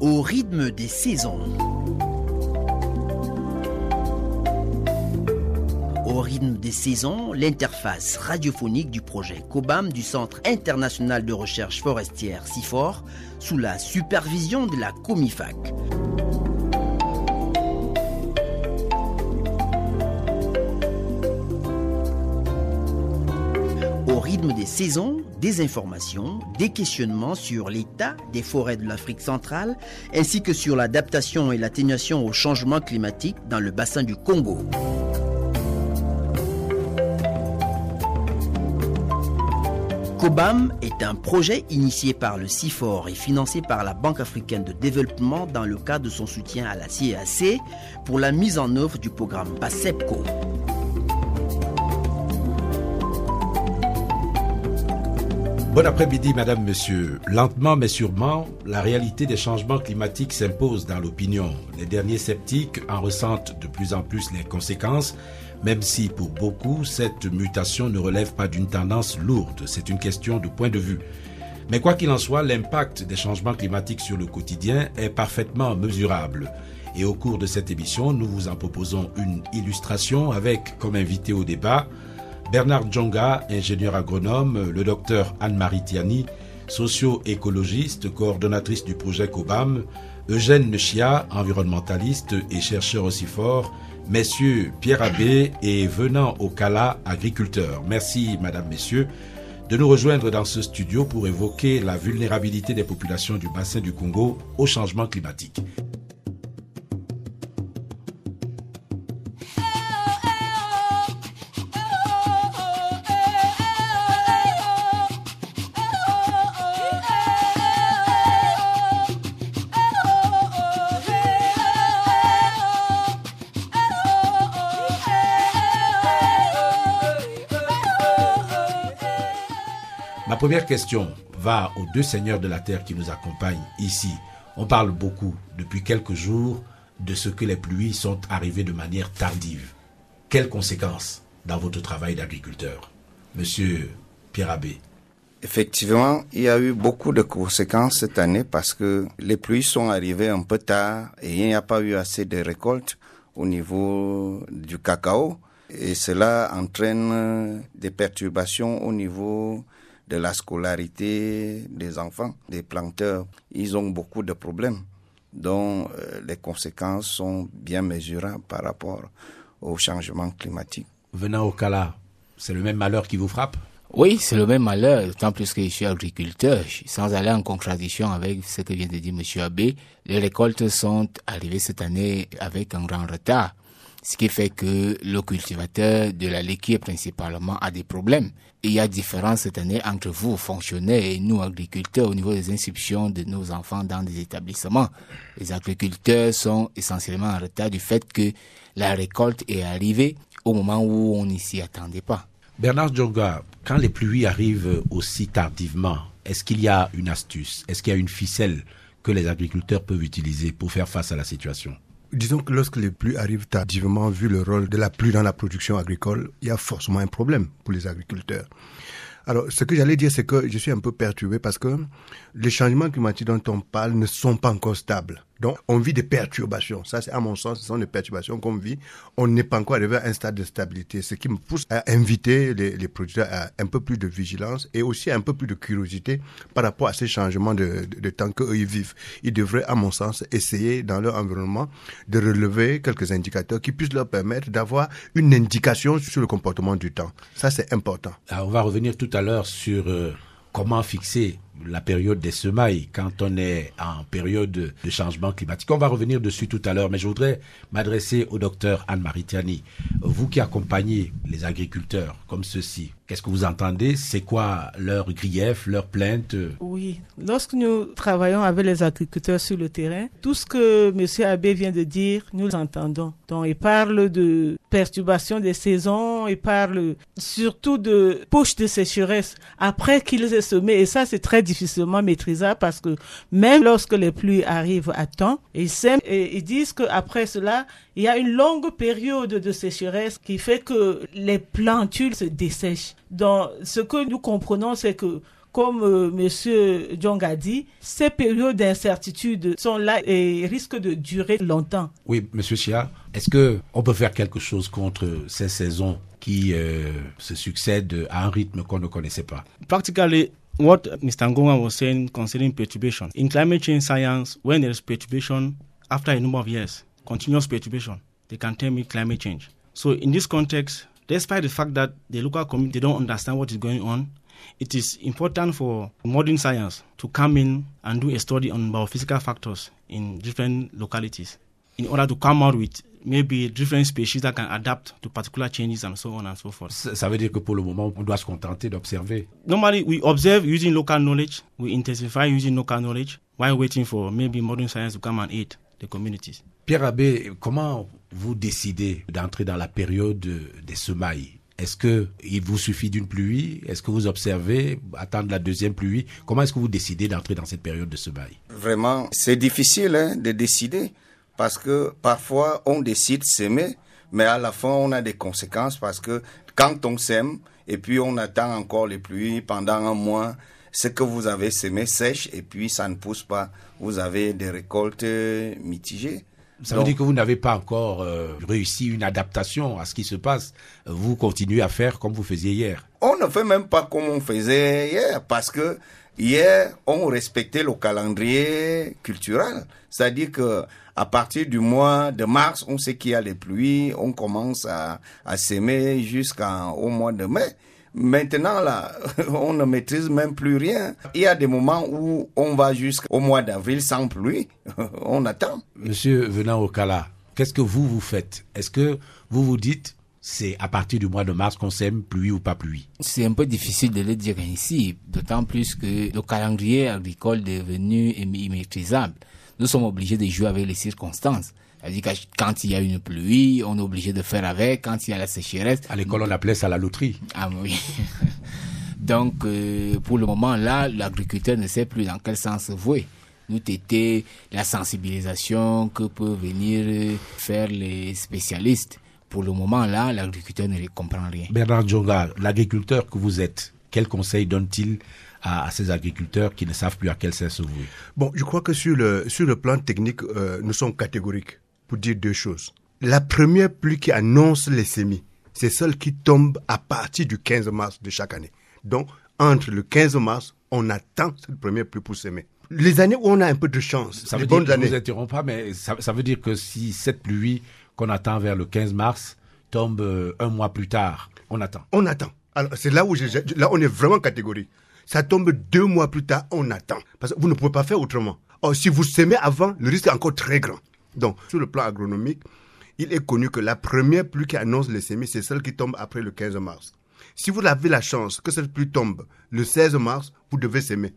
au rythme des saisons. Au rythme des saisons, l'interface radiophonique du projet COBAM du Centre international de recherche forestière CIFOR sous la supervision de la COMIFAC. Au rythme des saisons, des informations, des questionnements sur l'état des forêts de l'Afrique centrale, ainsi que sur l'adaptation et l'atténuation au changement climatique dans le bassin du Congo. COBAM est un projet initié par le CIFOR et financé par la Banque africaine de développement dans le cadre de son soutien à la CIAC pour la mise en œuvre du programme PASEPCO. Bon après-midi, Madame, Monsieur. Lentement mais sûrement, la réalité des changements climatiques s'impose dans l'opinion. Les derniers sceptiques en ressentent de plus en plus les conséquences, même si pour beaucoup, cette mutation ne relève pas d'une tendance lourde. C'est une question de point de vue. Mais quoi qu'il en soit, l'impact des changements climatiques sur le quotidien est parfaitement mesurable. Et au cours de cette émission, nous vous en proposons une illustration avec comme invité au débat Bernard Djonga, ingénieur agronome, le docteur Anne-Marie Tiani, socio-écologiste, coordonnatrice du projet COBAM, Eugène Nechia, environnementaliste et chercheur aussi fort, messieurs Pierre Abbé et Venant Okala, agriculteur. Merci, madame, messieurs, de nous rejoindre dans ce studio pour évoquer la vulnérabilité des populations du bassin du Congo au changement climatique. Première question va aux deux seigneurs de la terre qui nous accompagnent ici. On parle beaucoup depuis quelques jours de ce que les pluies sont arrivées de manière tardive. Quelles conséquences dans votre travail d'agriculteur Monsieur Pierre Abbé? Effectivement, il y a eu beaucoup de conséquences cette année parce que les pluies sont arrivées un peu tard et il n'y a pas eu assez de récoltes au niveau du cacao et cela entraîne des perturbations au niveau de la scolarité des enfants, des planteurs. Ils ont beaucoup de problèmes dont euh, les conséquences sont bien mesurables par rapport au changement climatique. Venant au Kala, c'est le même malheur qui vous frappe? Oui, c'est le même malheur, d'autant plus que je suis agriculteur. Sans aller en contradiction avec ce que vient de dire M. Abbé, les récoltes sont arrivées cette année avec un grand retard. Ce qui fait que le cultivateur de la laitier principalement a des problèmes. Il y a différence cette année entre vous, fonctionnaires, et nous, agriculteurs, au niveau des inscriptions de nos enfants dans des établissements. Les agriculteurs sont essentiellement en retard du fait que la récolte est arrivée au moment où on n'y s'y attendait pas. Bernard Djonga, quand les pluies arrivent aussi tardivement, est-ce qu'il y a une astuce? Est-ce qu'il y a une ficelle que les agriculteurs peuvent utiliser pour faire face à la situation? Disons que lorsque les pluies arrivent tardivement, vu le rôle de la pluie dans la production agricole, il y a forcément un problème pour les agriculteurs. Alors, ce que j'allais dire, c'est que je suis un peu perturbé parce que les changements climatiques dont on parle ne sont pas encore stables. Donc, on vit des perturbations. Ça, c'est à mon sens, ce sont des perturbations qu'on vit. On n'est pas encore arrivé à un stade de stabilité, ce qui me pousse à inviter les, producteurs à un peu plus de vigilance et aussi un peu plus de curiosité par rapport à ces changements de, de, de temps qu'eux ils vivent. Ils devraient, à mon sens, essayer dans leur environnement de relever quelques indicateurs qui puissent leur permettre d'avoir une indication sur le comportement du temps. Ça, c'est important. Alors, on va revenir tout à l'heure sur euh, comment fixer la période des semailles quand on est en période de changement climatique. On va revenir dessus tout à l'heure, mais je voudrais m'adresser au docteur Anne-Marie Tiani. Vous qui accompagnez les agriculteurs comme ceux-ci, qu'est-ce que vous entendez? C'est quoi leur grief, leur plainte? Oui, lorsque nous travaillons avec les agriculteurs sur le terrain, tout ce que M. Abbé vient de dire, nous entendons. Donc, il parle de perturbation des saisons, il parle surtout de poche de sécheresse après qu'ils aient semé, et ça c'est très difficilement maîtrisable parce que même lorsque les pluies arrivent à temps, ils sèment et ils disent qu'après cela, il y a une longue période de sécheresse qui fait que les plantules se dessèchent. Donc, ce que nous comprenons, c'est que comme euh, Monsieur Jong a dit, ces périodes d'incertitude sont là et risquent de durer longtemps. Oui, Monsieur Chia, est-ce que on peut faire quelque chose contre ces saisons qui euh, se succèdent à un rythme qu'on ne connaissait pas? Practically, what Mr. Ngonga was saying concerning perturbation. In climate change science, when there is perturbation after a number of years, continuous perturbation, they can tell me climate change. So in this context, despite the fact that the local community don't understand what is going on, it is important for modern science to come in and do a study on biophysical factors in different localities in order to come out with maybe different species that can adapt to particular changes and so on and so forth. Ça veut dire que pour le moment, on doit se contenter d'observer. Normally, we observe using local knowledge, we intensify using local knowledge while waiting for maybe modern science to come and aid the communities. Pierre Abbé, comment vous décidez d'entrer dans la période des semailles? Est-ce que il vous suffit d'une pluie? Est-ce que vous observez, attendre la deuxième pluie? Comment est-ce que vous décidez d'entrer dans cette période de semaille Vraiment, c'est difficile hein, de décider parce que parfois on décide s'aimer, mais à la fin on a des conséquences parce que quand on s'aime et puis on attend encore les pluies pendant un mois, ce que vous avez semé sèche et puis ça ne pousse pas. Vous avez des récoltes mitigées. Ça veut dire que vous n'avez pas encore euh, réussi une adaptation à ce qui se passe. Vous continuez à faire comme vous faisiez hier. On ne fait même pas comme on faisait hier parce que hier on respectait le calendrier culturel. C'est-à-dire que à partir du mois de mars, on sait qu'il y a les pluies, on commence à, à s'aimer jusqu'au mois de mai. Maintenant, là, on ne maîtrise même plus rien. Il y a des moments où on va jusqu'au mois d'avril sans pluie. on attend. Monsieur Venant Okala, qu'est-ce que vous, vous faites? Est-ce que vous vous dites, c'est à partir du mois de mars qu'on sème, pluie ou pas pluie? C'est un peu difficile de le dire ainsi, d'autant plus que le calendrier agricole est devenu immaîtrisable. Nous sommes obligés de jouer avec les circonstances. C'est-à-dire que quand il y a une pluie, on est obligé de faire avec. Quand il y a la sécheresse. À l'école, on appelait ça la loterie. Ah oui. Donc, euh, pour le moment, là, l'agriculteur ne sait plus dans quel sens vouer. Nous était la sensibilisation que peuvent venir faire les spécialistes. Pour le moment, là, l'agriculteur ne comprend rien. Bernard Djonga, l'agriculteur que vous êtes, quel conseil donne-t-il à, ces agriculteurs qui ne savent plus à quel sens se vouer? Bon, je crois que sur le, sur le plan technique, euh, nous sommes catégoriques pour dire deux choses. La première pluie qui annonce les semis, c'est celle qui tombe à partir du 15 mars de chaque année. Donc, entre le 15 mars, on attend cette première pluie pour semer. Les années où on a un peu de chance, ça les veut bonnes dire, années. Je vous interromps pas, mais ça, ça, veut dire que si cette pluie qu'on attend vers le 15 mars tombe euh, un mois plus tard, on attend. On attend. Alors, c'est là où je, là, on est vraiment catégorique. Ça tombe deux mois plus tard, on attend. Parce que vous ne pouvez pas faire autrement. Or, si vous semez avant, le risque est encore très grand. Donc, sur le plan agronomique, il est connu que la première pluie qui annonce les semis, c'est celle qui tombe après le 15 mars. Si vous avez la chance que cette pluie tombe le 16 mars, vous devez s'aimer.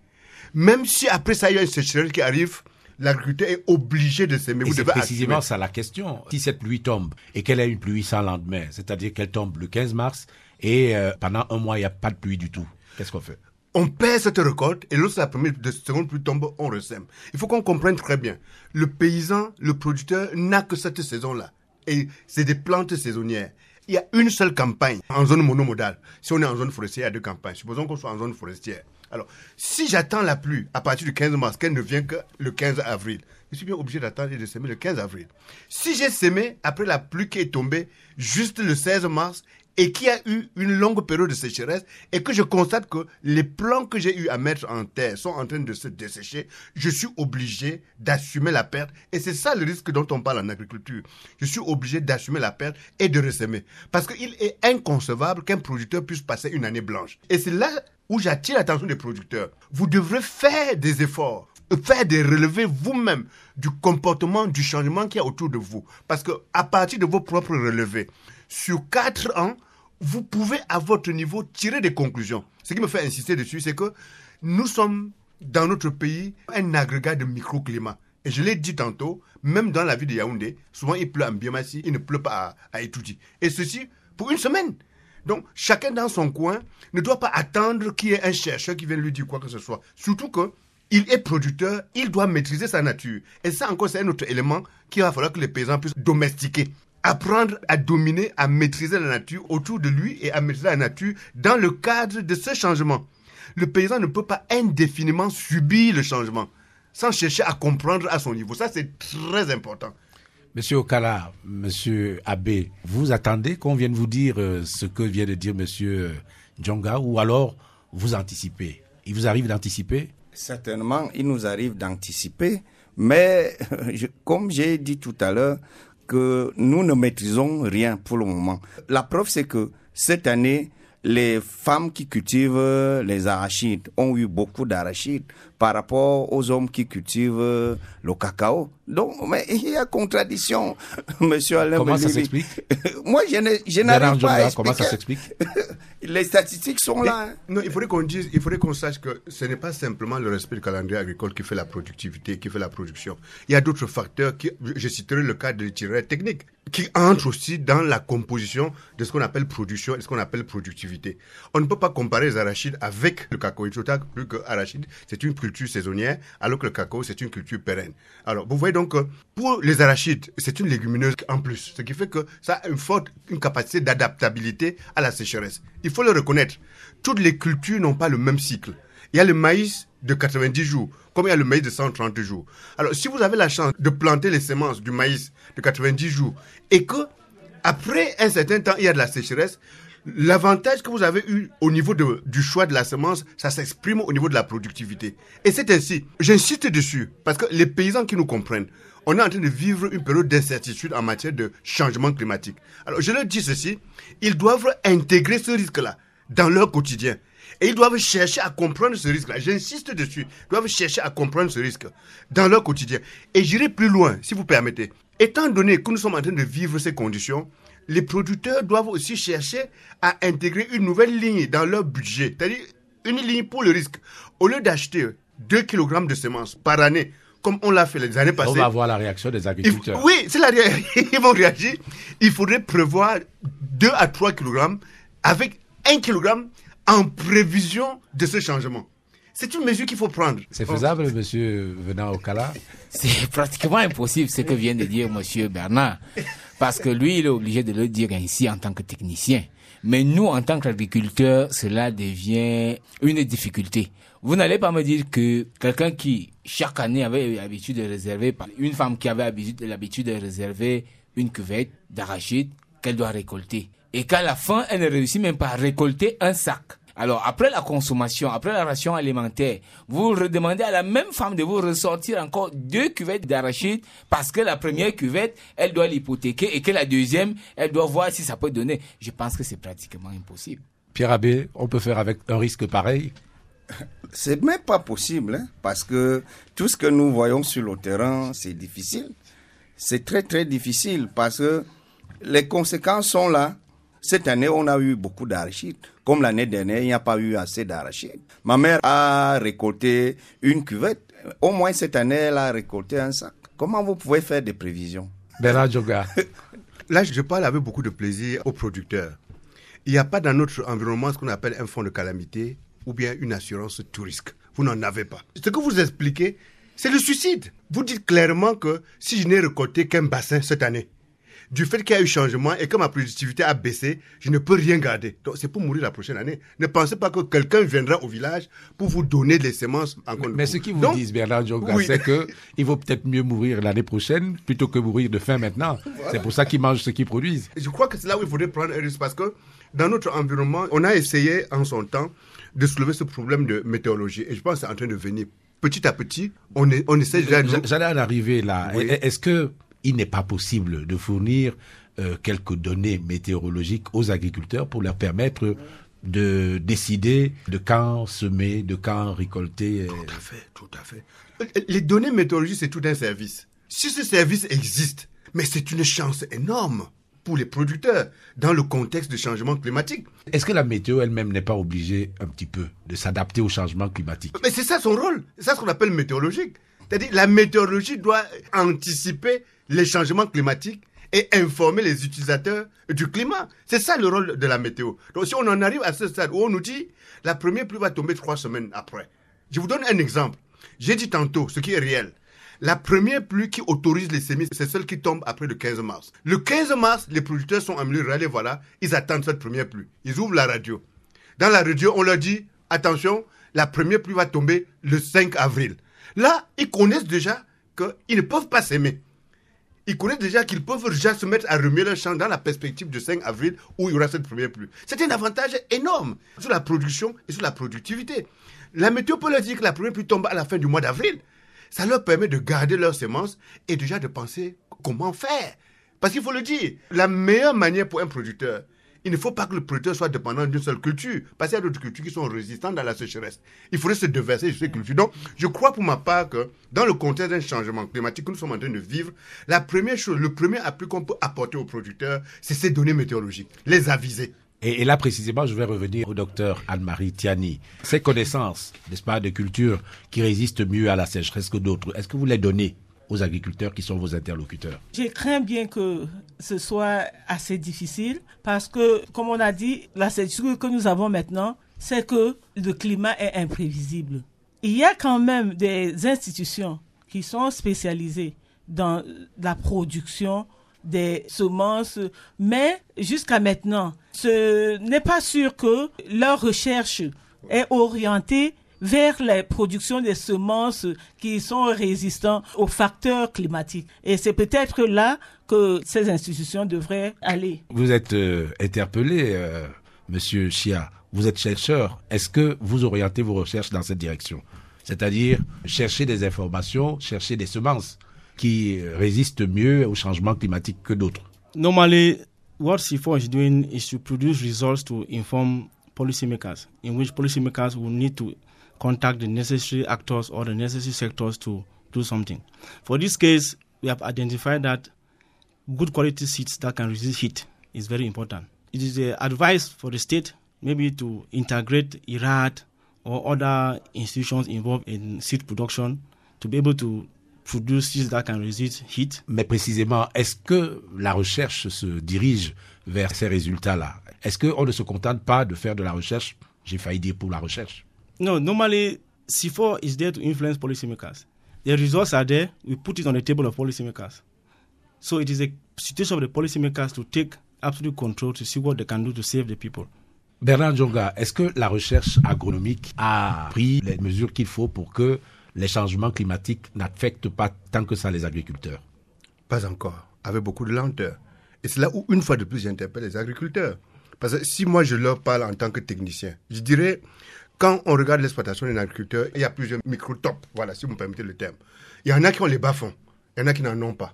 Même si après ça, il y a une sécheresse qui arrive, l'agriculteur est obligé de s'aimer. C'est précisément ça la question. Si cette pluie tombe et qu'elle a une pluie sans lendemain, c'est-à-dire qu'elle tombe le 15 mars et euh, pendant un mois, il n'y a pas de pluie du tout, qu'est-ce qu'on fait? On perd cette récolte et lorsque la première de seconde pluie tombe, on ressème. Il faut qu'on comprenne très bien. Le paysan, le producteur n'a que cette saison-là. Et c'est des plantes saisonnières. Il y a une seule campagne en zone monomodale. Si on est en zone forestière, il y a deux campagnes. Supposons qu'on soit en zone forestière. Alors, si j'attends la pluie à partir du 15 mars, qu'elle ne vient que le 15 avril, je suis bien obligé d'attendre et de semer le 15 avril. Si j'ai semé après la pluie qui est tombée juste le 16 mars et qu'il y a eu une longue période de sécheresse et que je constate que les plants que j'ai eu à mettre en terre sont en train de se dessécher, je suis obligé d'assumer la perte. Et c'est ça le risque dont on parle en agriculture. Je suis obligé d'assumer la perte et de ressemer. Parce qu'il est inconcevable qu'un producteur puisse passer une année blanche. Et c'est là où j'attire l'attention des producteurs. Vous devrez faire des efforts faire des relevés vous-même du comportement, du changement qu'il y a autour de vous. Parce que à partir de vos propres relevés, sur quatre ans, vous pouvez à votre niveau tirer des conclusions. Ce qui me fait insister dessus, c'est que nous sommes dans notre pays un agrégat de microclimat. Et je l'ai dit tantôt, même dans la ville de Yaoundé, souvent il pleut en Biomassi, il ne pleut pas à, à Et ceci pour une semaine. Donc, chacun dans son coin ne doit pas attendre qu'il y ait un chercheur qui vienne lui dire quoi que ce soit. Surtout que il est producteur, il doit maîtriser sa nature. Et ça encore, c'est un autre élément qu'il va falloir que les paysans puissent domestiquer apprendre à dominer, à maîtriser la nature autour de lui et à maîtriser la nature dans le cadre de ce changement. Le paysan ne peut pas indéfiniment subir le changement sans chercher à comprendre à son niveau. Ça, c'est très important. Monsieur Okala, Monsieur Abbé, vous attendez qu'on vienne vous dire euh, ce que vient de dire Monsieur Djonga ou alors vous anticipez? Il vous arrive d'anticiper? Certainement, il nous arrive d'anticiper, mais comme j'ai dit tout à l'heure, que nous ne maîtrisons rien pour le moment. La preuve, c'est que cette année, les femmes qui cultivent les arachides ont eu beaucoup d'arachides par rapport aux hommes qui cultivent le cacao. Donc, mais il y a contradiction, monsieur Alain Comment ça s'explique Moi, je n'arrive pas à expliquer. Comment ça s'explique Les statistiques sont là. Hein. Non, il faudrait qu'on dise, il faudrait qu'on sache que ce n'est pas simplement le respect du calendrier agricole qui fait la productivité, qui fait la production. Il y a d'autres facteurs qui, je citerai le cas de l'itinéraire technique, qui entrent aussi dans la composition de ce qu'on appelle production et ce qu'on appelle productivité. On ne peut pas comparer les arachides avec le cacao. Il faut plus que arachide, c'est une culture saisonnière, alors que le cacao, c'est une culture pérenne. Alors, vous voyez donc, pour les arachides, c'est une légumineuse en plus, ce qui fait que ça a une forte une capacité d'adaptabilité à la sécheresse. Il faut le reconnaître. Toutes les cultures n'ont pas le même cycle. Il y a le maïs de 90 jours, comme il y a le maïs de 130 jours. Alors, si vous avez la chance de planter les semences du maïs de 90 jours et que après un certain temps, il y a de la sécheresse, L'avantage que vous avez eu au niveau de, du choix de la semence, ça s'exprime au niveau de la productivité. Et c'est ainsi, j'insiste dessus, parce que les paysans qui nous comprennent, on est en train de vivre une période d'incertitude en matière de changement climatique. Alors je leur dis ceci, ils doivent intégrer ce risque-là dans leur quotidien. Et ils doivent chercher à comprendre ce risque-là. J'insiste dessus. Ils doivent chercher à comprendre ce risque dans leur quotidien. Et j'irai plus loin, si vous permettez. Étant donné que nous sommes en train de vivre ces conditions, les producteurs doivent aussi chercher à intégrer une nouvelle ligne dans leur budget, c'est-à-dire une ligne pour le risque. Au lieu d'acheter 2 kg de semences par année, comme on l'a fait les années passées. On va voir la réaction des agriculteurs. oui, c'est la Ils vont réagir. Il faudrait prévoir 2 à 3 kg avec 1 kg en prévision de ce changement. C'est une mesure qu'il faut prendre. C'est faisable, monsieur venant au C'est pratiquement impossible ce que vient de dire monsieur Bernard. Parce que lui, il est obligé de le dire ainsi en tant que technicien. Mais nous, en tant qu'agriculteurs, cela devient une difficulté. Vous n'allez pas me dire que quelqu'un qui, chaque année, avait l'habitude de réserver, une femme qui avait l'habitude de réserver une cuvette d'arachide qu'elle doit récolter. Et qu'à la fin, elle ne réussit même pas à récolter un sac. Alors, après la consommation, après la ration alimentaire, vous redemandez à la même femme de vous ressortir encore deux cuvettes d'arachide parce que la première cuvette, elle doit l'hypothéquer et que la deuxième, elle doit voir si ça peut donner. Je pense que c'est pratiquement impossible. Pierre Abbé, on peut faire avec un risque pareil? C'est même pas possible, hein, parce que tout ce que nous voyons sur le terrain, c'est difficile. C'est très très difficile parce que les conséquences sont là. Cette année, on a eu beaucoup d'arachides. Comme l'année dernière, il n'y a pas eu assez d'arachides. Ma mère a récolté une cuvette. Au moins cette année, elle a récolté un sac. Comment vous pouvez faire des prévisions? Bernard Joga. Là, je parle avec beaucoup de plaisir aux producteurs. Il n'y a pas dans notre environnement ce qu'on appelle un fonds de calamité ou bien une assurance tout risque. Vous n'en avez pas. Ce que vous expliquez, c'est le suicide. Vous dites clairement que si je n'ai récolté qu'un bassin cette année, du fait qu'il y a eu changement et que ma productivité a baissé, je ne peux rien garder. Donc c'est pour mourir la prochaine année. Ne pensez pas que quelqu'un viendra au village pour vous donner des semences encore. Mais, mais ce qu'ils vous disent, Bernard Djonga, c'est qu'il vaut peut-être mieux mourir l'année prochaine plutôt que mourir de faim maintenant. C'est pour ça qu'ils mangent ce qu'ils produisent. Je crois que c'est là où il faudrait prendre un risque parce que dans notre environnement, on a essayé en son temps de soulever ce problème de météorologie et je pense que c'est en train de venir petit à petit, on, est, on essaie déjà de... J'allais en arriver là. Est-ce que il n'est pas possible de fournir euh, quelques données météorologiques aux agriculteurs pour leur permettre de décider de quand semer, de quand récolter. Euh, tout à fait, tout à fait. Les données météorologiques, c'est tout un service. Si ce service existe, mais c'est une chance énorme pour les producteurs dans le contexte du changement climatique. Est-ce que la météo elle-même n'est pas obligée un petit peu de s'adapter au changement climatique? Mais c'est ça son rôle. C'est ça ce qu'on appelle météorologique. C'est-à-dire la météorologie doit anticiper les changements climatiques et informer les utilisateurs du climat. C'est ça le rôle de la météo. Donc si on en arrive à ce stade où on nous dit la première pluie va tomber trois semaines après. Je vous donne un exemple. J'ai dit tantôt, ce qui est réel. La première pluie qui autorise les semis, c'est celle qui tombe après le 15 mars. Le 15 mars, les producteurs sont en milieu voilà, ils attendent cette première pluie. Ils ouvrent la radio. Dans la radio, on leur dit, attention, la première pluie va tomber le 5 avril. Là, ils connaissent déjà qu'ils ne peuvent pas s'aimer. Ils connaissent déjà qu'ils peuvent déjà se mettre à remuer leur champ dans la perspective du 5 avril où il y aura cette première pluie. C'est un avantage énorme sur la production et sur la productivité. La météo peut leur dire que la première pluie tombe à la fin du mois d'avril. Ça leur permet de garder leurs semences et déjà de penser comment faire. Parce qu'il faut le dire, la meilleure manière pour un producteur, il ne faut pas que le producteur soit dépendant d'une seule culture, parce qu'il y a d'autres cultures qui sont résistantes à la sécheresse. Il faudrait se déverser sur ces cultures. Donc, je crois pour ma part que dans le contexte d'un changement climatique que nous sommes en train de vivre, la première chose, le premier appui qu'on peut apporter aux producteurs, c'est ces données météorologiques, les aviser. Et, là, précisément, je vais revenir au docteur Anne-Marie Tiani. Ces connaissances, n'est-ce pas, de cultures qui résistent mieux à la sécheresse que d'autres, est-ce que vous les donnez aux agriculteurs qui sont vos interlocuteurs Je crains bien que ce soit assez difficile parce que, comme on a dit, la certitude que nous avons maintenant, c'est que le climat est imprévisible. Il y a quand même des institutions qui sont spécialisées dans la production des semences, mais jusqu'à maintenant, ce n'est pas sûr que leur recherche est orientée vers la production des semences qui sont résistantes aux facteurs climatiques. Et c'est peut-être là que ces institutions devraient aller. Vous êtes euh, interpellé, euh, Monsieur Chia. Vous êtes chercheur. Est-ce que vous orientez vos recherches dans cette direction? C'est-à-dire chercher des informations, chercher des semences qui résistent mieux au changement climatique que d'autres? Normally, what CIFOR is doing is to produce results to inform policymakers, in which policymakers will need to contact the necessary actors or the necessary sectors to do something. For this case, we have identified that good quality seeds that can resist heat is very important. It is the advice for the state maybe to integrate IRAD or other institutions involved in seed production to be able to produce seeds that can resist heat. Mais précisément, est-ce que la recherche se dirige vers ces résultats-là? Est-ce qu'on ne se contente pas de faire de la recherche, j'ai failli dire pour la recherche no, normally C4 is there to influence policymakers. The results are there. We put it on the table of policymakers. So it is a situation of the policymakers to take absolute control to see what they can do to save the people. Bernard Djonga, est-ce que la recherche agronomique a pris les mesures qu'il faut pour que les changements climatiques n'affectent pas tant que ça les agriculteurs? Pas encore, avec beaucoup de lenteur. Et c'est là où, une fois de plus, j'interpelle les agriculteurs. Parce que si moi je leur parle en tant que technicien, je dirais quand on regarde l'exploitation d'un agriculteur, il y a plusieurs micro-tops, voilà, si vous me permettez le terme. Il y en a qui ont les bas-fonds, il y en a qui n'en ont pas.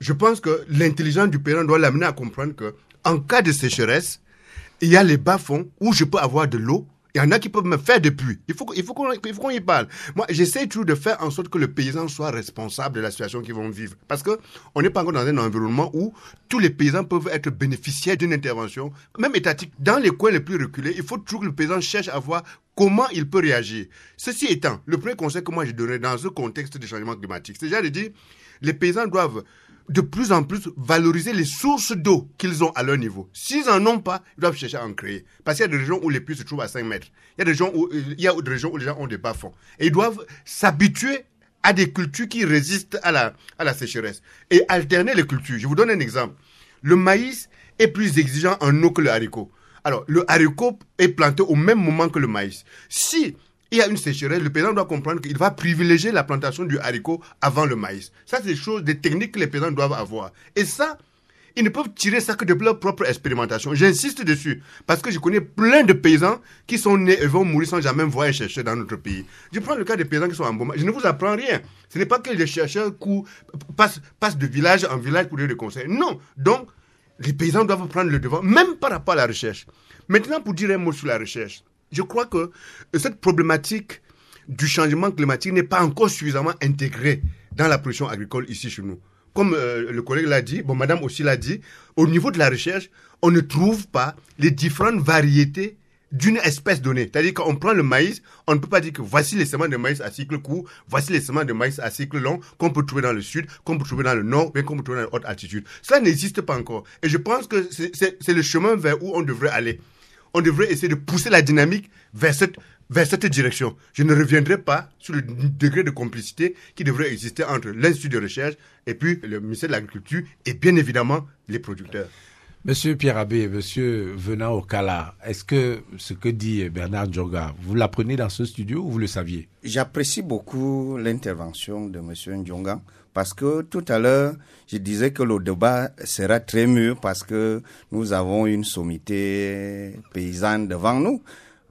Je pense que l'intelligence du paysan doit l'amener à comprendre que, en cas de sécheresse, il y a les bas-fonds où je peux avoir de l'eau il y en a qui peuvent me faire des pluies. Il faut, il faut qu'on y parle. Moi, j'essaie toujours de faire en sorte que le paysan soit responsable de la situation qu'ils vont vivre. Parce que on n'est pas encore dans un environnement où tous les paysans peuvent être bénéficiaires d'une intervention, même étatique. Dans les coins les plus reculés, il faut toujours que le paysan cherche à voir comment il peut réagir. Ceci étant, le premier conseil que moi j'ai donné dans ce contexte de changement climatique, c'est déjà de dire, les paysans doivent de plus en plus valoriser les sources d'eau qu'ils ont à leur niveau. S'ils n'en ont pas, ils doivent chercher à en créer. Parce qu'il y a des régions où les puits se trouvent à 5 mètres. Il y a des régions où, il y a des régions où les gens ont des bas-fonds. Et ils doivent s'habituer à des cultures qui résistent à la, à la sécheresse. Et alterner les cultures. Je vous donne un exemple. Le maïs est plus exigeant en eau que le haricot. Alors, le haricot est planté au même moment que le maïs. Si il y a une sécheresse, le paysan doit comprendre qu'il va privilégier la plantation du haricot avant le maïs. Ça, c'est des choses, des techniques que les paysans doivent avoir. Et ça, ils ne peuvent tirer ça que de leur propre expérimentation. J'insiste dessus, parce que je connais plein de paysans qui sont nés et vont mourir sans jamais voir un chercheur dans notre pays. Je prends le cas des paysans qui sont en Boma. Je ne vous apprends rien. Ce n'est pas que les chercheurs passent, passent de village en village pour donner des conseils. Non. Donc, les paysans doivent prendre le devant, même par rapport à la recherche. Maintenant, pour dire un mot sur la recherche. Je crois que cette problématique du changement climatique n'est pas encore suffisamment intégrée dans la production agricole ici chez nous. Comme euh, le collègue l'a dit, bon, madame aussi l'a dit, au niveau de la recherche, on ne trouve pas les différentes variétés d'une espèce donnée. C'est-à-dire qu'on prend le maïs, on ne peut pas dire que voici les semences de maïs à cycle court, voici les semences de maïs à cycle long qu'on peut trouver dans le sud, qu'on peut trouver dans le nord, mais qu'on peut trouver dans les hautes altitudes. Ça n'existe pas encore. Et je pense que c'est le chemin vers où on devrait aller on devrait essayer de pousser la dynamique vers cette, vers cette direction. Je ne reviendrai pas sur le degré de complicité qui devrait exister entre l'Institut de recherche et puis le ministère de l'Agriculture et bien évidemment les producteurs. Monsieur Pierre Abbé, monsieur venant au Kala, est-ce que ce que dit Bernard Djonga, vous l'apprenez dans ce studio ou vous le saviez? J'apprécie beaucoup l'intervention de monsieur Ndjonga parce que tout à l'heure, je disais que le débat sera très mûr parce que nous avons une sommité paysanne devant nous.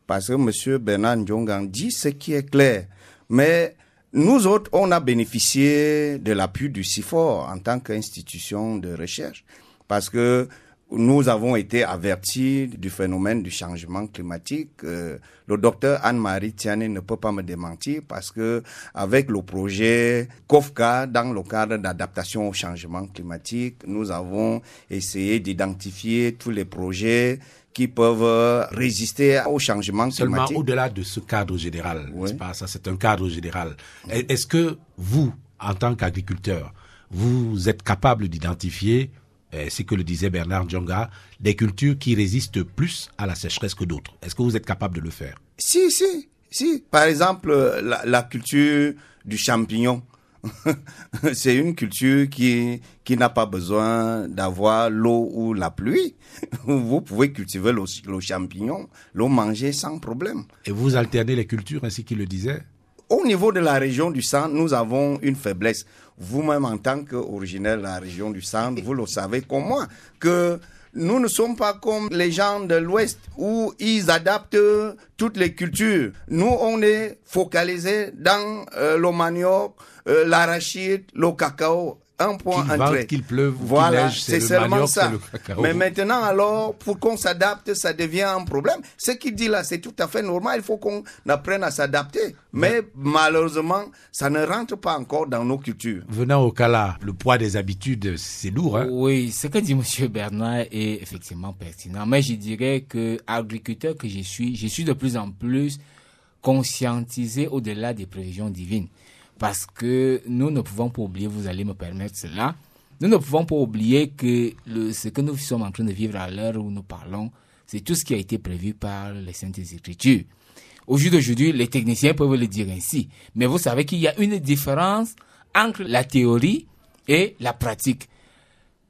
Parce que monsieur Bernard Ndjonga dit ce qui est clair. Mais nous autres, on a bénéficié de l'appui du CIFOR en tant qu'institution de recherche. Parce que nous avons été avertis du phénomène du changement climatique. Euh, le docteur Anne-Marie Tiane ne peut pas me démentir parce que avec le projet COFCA, dans le cadre d'adaptation au changement climatique, nous avons essayé d'identifier tous les projets qui peuvent résister au changement climatique. Seulement au-delà de ce cadre général, pas? Ça c'est un cadre général. Est-ce que vous, en tant qu'agriculteur, vous êtes capable d'identifier euh, c'est que le disait Bernard Djonga, des cultures qui résistent plus à la sécheresse que d'autres. Est-ce que vous êtes capable de le faire? Si, si, si. Par exemple, la, culture du champignon. c'est une culture qui, qui n'a pas besoin d'avoir l'eau ou la pluie. Vous pouvez cultiver le, le champignon, l'eau manger sans problème. Et vous alternez les cultures ainsi qu'il le disait? Au niveau de la région du sang, nous avons une faiblesse vous-même en tant qu'originaire de la région du centre, vous le savez comme moi, que nous ne sommes pas comme les gens de l'Ouest où ils adaptent toutes les cultures. Nous, on est focalisé dans euh, le manioc, euh, l'arachide, le cacao un point entrée. qu'il pleuve, voilà, c'est seulement ça. Mais maintenant, alors, pour qu'on s'adapte, ça devient un problème. Ce qu'il dit là, c'est tout à fait normal. Il faut qu'on apprenne à s'adapter. Mais malheureusement, ça ne rentre pas encore dans nos cultures. Venant au cas là, le poids des habitudes, c'est lourd. Hein? Oui, ce que dit M. Bernard est effectivement pertinent. Mais je dirais que agriculteur que je suis, je suis de plus en plus conscientisé au-delà des prévisions divines parce que nous ne pouvons pas oublier, vous allez me permettre cela, nous ne pouvons pas oublier que ce que nous sommes en train de vivre à l'heure où nous parlons, c'est tout ce qui a été prévu par les Saintes Écritures. Au jour d'aujourd'hui, les techniciens peuvent le dire ainsi. Mais vous savez qu'il y a une différence entre la théorie et la pratique.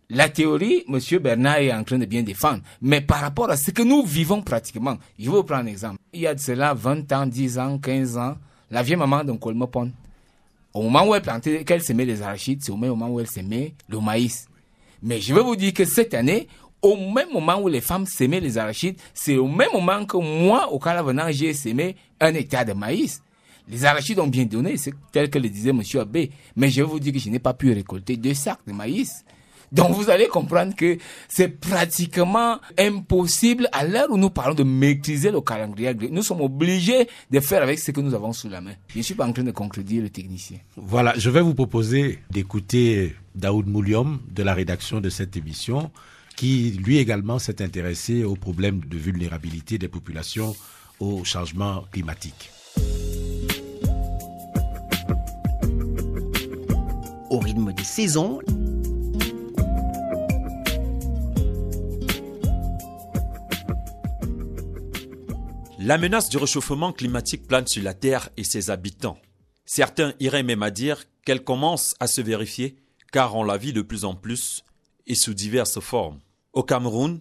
La théorie, M. Bernard est en train de bien défendre. Mais par rapport à ce que nous vivons pratiquement, je vais vous prendre un exemple. Il y a de cela 20 ans, 10 ans, 15 ans, la vieille maman d'un colmopon au moment où elle plantait, qu'elle semait les arachides, c'est au même moment où elle semait le maïs. Mais je vais vous dire que cette année, au même moment où les femmes semaient les arachides, c'est au même moment que moi, au Calavenant, j'ai semé un hectare de maïs. Les arachides ont bien donné, c'est tel que le disait M. Abbé. Mais je vais vous dire que je n'ai pas pu récolter deux sacs de maïs. Donc vous allez comprendre que c'est pratiquement impossible à l'heure où nous parlons de maîtriser le calendrier. Nous sommes obligés de faire avec ce que nous avons sous la main. Je ne suis pas en train de contredire le technicien. Voilà, je vais vous proposer d'écouter Daoud Mouliom de la rédaction de cette émission qui lui également s'est intéressé aux problèmes de vulnérabilité des populations au changement climatique. Au rythme des saisons, La menace du réchauffement climatique plane sur la Terre et ses habitants. Certains iraient même à dire qu'elle commence à se vérifier car on la vit de plus en plus et sous diverses formes. Au Cameroun,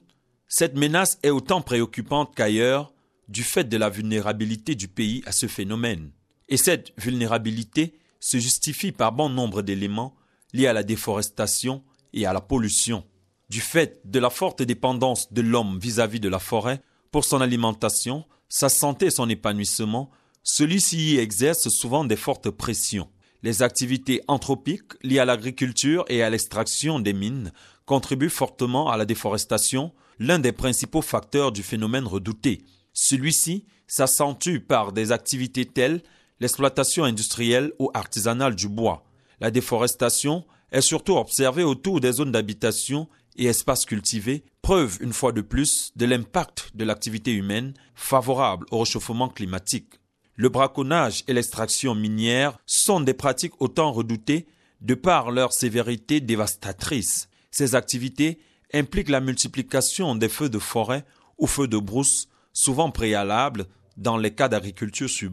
cette menace est autant préoccupante qu'ailleurs du fait de la vulnérabilité du pays à ce phénomène. Et cette vulnérabilité se justifie par bon nombre d'éléments liés à la déforestation et à la pollution. Du fait de la forte dépendance de l'homme vis-à-vis de la forêt pour son alimentation, sa santé et son épanouissement, celui-ci y exerce souvent des fortes pressions. Les activités anthropiques liées à l'agriculture et à l'extraction des mines contribuent fortement à la déforestation, l'un des principaux facteurs du phénomène redouté. Celui-ci s'accentue par des activités telles l'exploitation industrielle ou artisanale du bois. La déforestation est surtout observée autour des zones d'habitation et espaces cultivés, preuve une fois de plus de l'impact de l'activité humaine favorable au réchauffement climatique. Le braconnage et l'extraction minière sont des pratiques autant redoutées de par leur sévérité dévastatrice. Ces activités impliquent la multiplication des feux de forêt ou feux de brousse, souvent préalables dans les cas d'agriculture sur.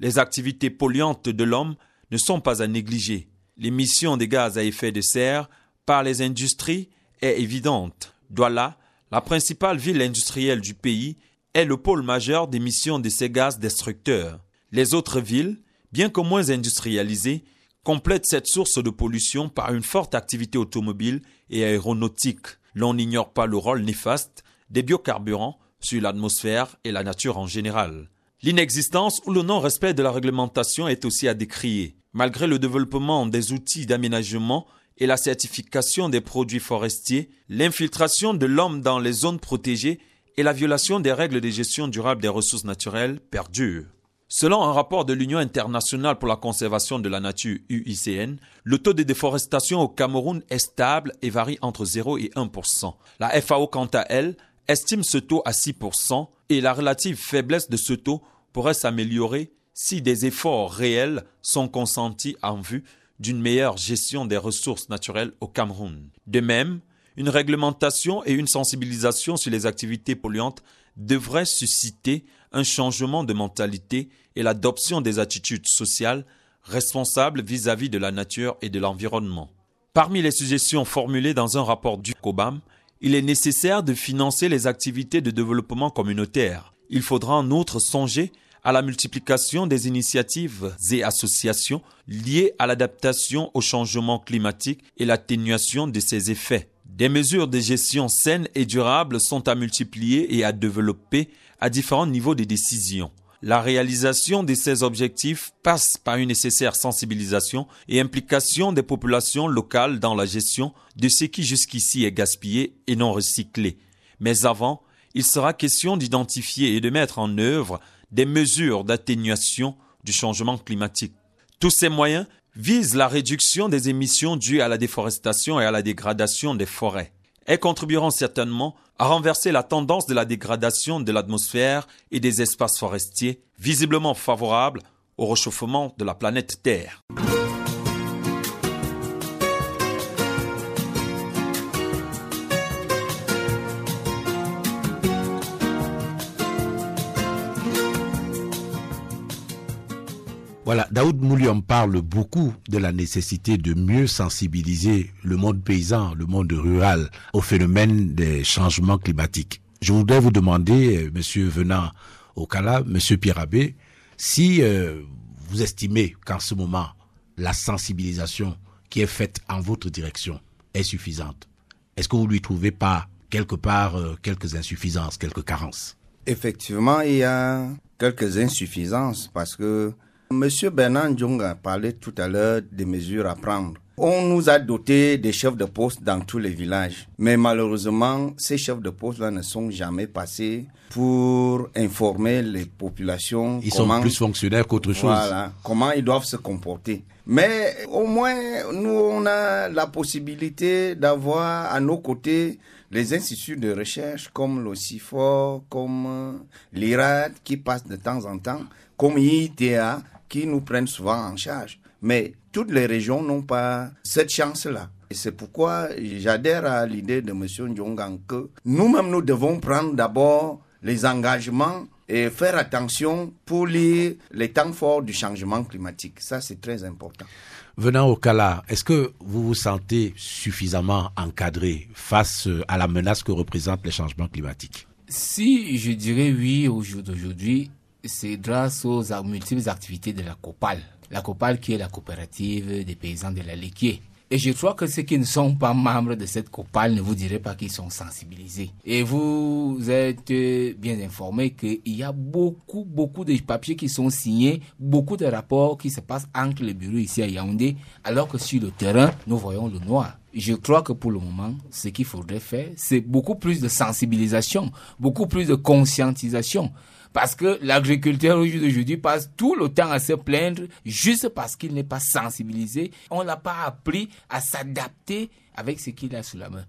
Les activités polluantes de l'homme ne sont pas à négliger. L'émission des gaz à effet de serre par les industries est évidente. Douala, la principale ville industrielle du pays, est le pôle majeur d'émission de ces gaz destructeurs. Les autres villes, bien que moins industrialisées, complètent cette source de pollution par une forte activité automobile et aéronautique. L'on n'ignore pas le rôle néfaste des biocarburants sur l'atmosphère et la nature en général. L'inexistence ou le non-respect de la réglementation est aussi à décrier. Malgré le développement des outils d'aménagement et la certification des produits forestiers, l'infiltration de l'homme dans les zones protégées et la violation des règles de gestion durable des ressources naturelles perdurent. Selon un rapport de l'Union internationale pour la conservation de la nature UICN, le taux de déforestation au Cameroun est stable et varie entre 0 et 1% La FAO, quant à elle, estime ce taux à 6% et la relative faiblesse de ce taux pourrait s'améliorer si des efforts réels sont consentis en vue d'une meilleure gestion des ressources naturelles au Cameroun. De même, une réglementation et une sensibilisation sur les activités polluantes devraient susciter un changement de mentalité et l'adoption des attitudes sociales responsables vis-à-vis de la nature et de l'environnement. Parmi les suggestions formulées dans un rapport du COBAM, il est nécessaire de financer les activités de développement communautaire. Il faudra en outre songer à la multiplication des initiatives et associations liées à l'adaptation au changement climatique et l'atténuation de ses effets. Des mesures de gestion saines et durables sont à multiplier et à développer à différents niveaux de décision. La réalisation de ces objectifs passe par une nécessaire sensibilisation et implication des populations locales dans la gestion de ce qui jusqu'ici est gaspillé et non recyclé. Mais avant, il sera question d'identifier et de mettre en œuvre des mesures d'atténuation du changement climatique. Tous ces moyens vise la réduction des émissions dues à la déforestation et à la dégradation des forêts. Elles contribueront certainement à renverser la tendance de la dégradation de l'atmosphère et des espaces forestiers, visiblement favorables au réchauffement de la planète Terre. Voilà, Daoud Mouliam parle beaucoup de la nécessité de mieux sensibiliser le monde paysan, le monde rural au phénomène des changements climatiques. Je voudrais vous demander, euh, monsieur venant au Kala, monsieur Pierre si euh, vous estimez qu'en ce moment, la sensibilisation qui est faite en votre direction est suffisante? Est-ce que vous lui trouvez pas quelque part euh, quelques insuffisances, quelques carences? Effectivement, il y a quelques insuffisances parce que Monsieur Bernard Djong a parlé tout à l'heure des mesures à prendre. On nous a doté des chefs de poste dans tous les villages. Mais malheureusement, ces chefs de poste-là ne sont jamais passés pour informer les populations. Ils sont plus fonctionnaires qu'autre chose. Voilà, comment ils doivent se comporter. Mais au moins, nous, on a la possibilité d'avoir à nos côtés les instituts de recherche comme le CIFOR, comme l'IRAD qui passent de temps en temps, comme ITA qui nous prennent souvent en charge. Mais toutes les régions n'ont pas cette chance-là. Et c'est pourquoi j'adhère à l'idée de M. Ndjongan que nous-mêmes, nous devons prendre d'abord les engagements et faire attention pour lire les temps forts du changement climatique. Ça, c'est très important. Venant au Kala, est-ce que vous vous sentez suffisamment encadré face à la menace que représentent les changements climatiques? Si je dirais oui au jour d'aujourd'hui, c'est grâce aux multiples activités de la COPAL. La COPAL qui est la coopérative des paysans de la Léquier. Et je crois que ceux qui ne sont pas membres de cette COPAL ne vous diraient pas qu'ils sont sensibilisés. Et vous êtes bien informés qu'il y a beaucoup, beaucoup de papiers qui sont signés, beaucoup de rapports qui se passent entre les bureaux ici à Yaoundé, alors que sur le terrain, nous voyons le noir. Je crois que pour le moment, ce qu'il faudrait faire, c'est beaucoup plus de sensibilisation, beaucoup plus de conscientisation. Parce que l'agriculteur aujourd'hui passe tout le temps à se plaindre juste parce qu'il n'est pas sensibilisé. On l'a pas appris à s'adapter avec ce qu'il a sous la main.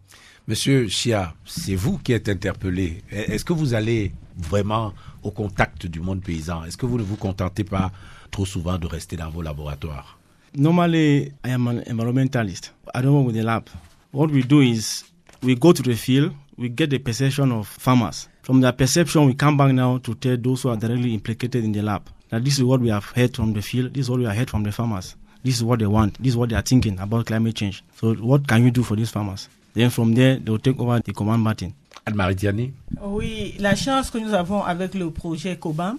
Monsieur Chia, c'est vous qui êtes interpellé. Est-ce que vous allez vraiment au contact du monde paysan? Est-ce que vous ne vous contentez pas trop souvent de rester dans vos laboratoires? Normally, I am an environmentalist. I don't work with the lab. What we do is we go to the field, we get the perception of farmers. From their perception, we come back now to tell those who are directly implicated in the lab that this is what we have heard from the field, this is what we have heard from the farmers. This is what they want. This is what they are thinking about climate change. So, what can you do for these farmers? Then from there, they will take over the command button. Anne-Marie Diani? Oui, la chance que nous avons avec le projet COBAM,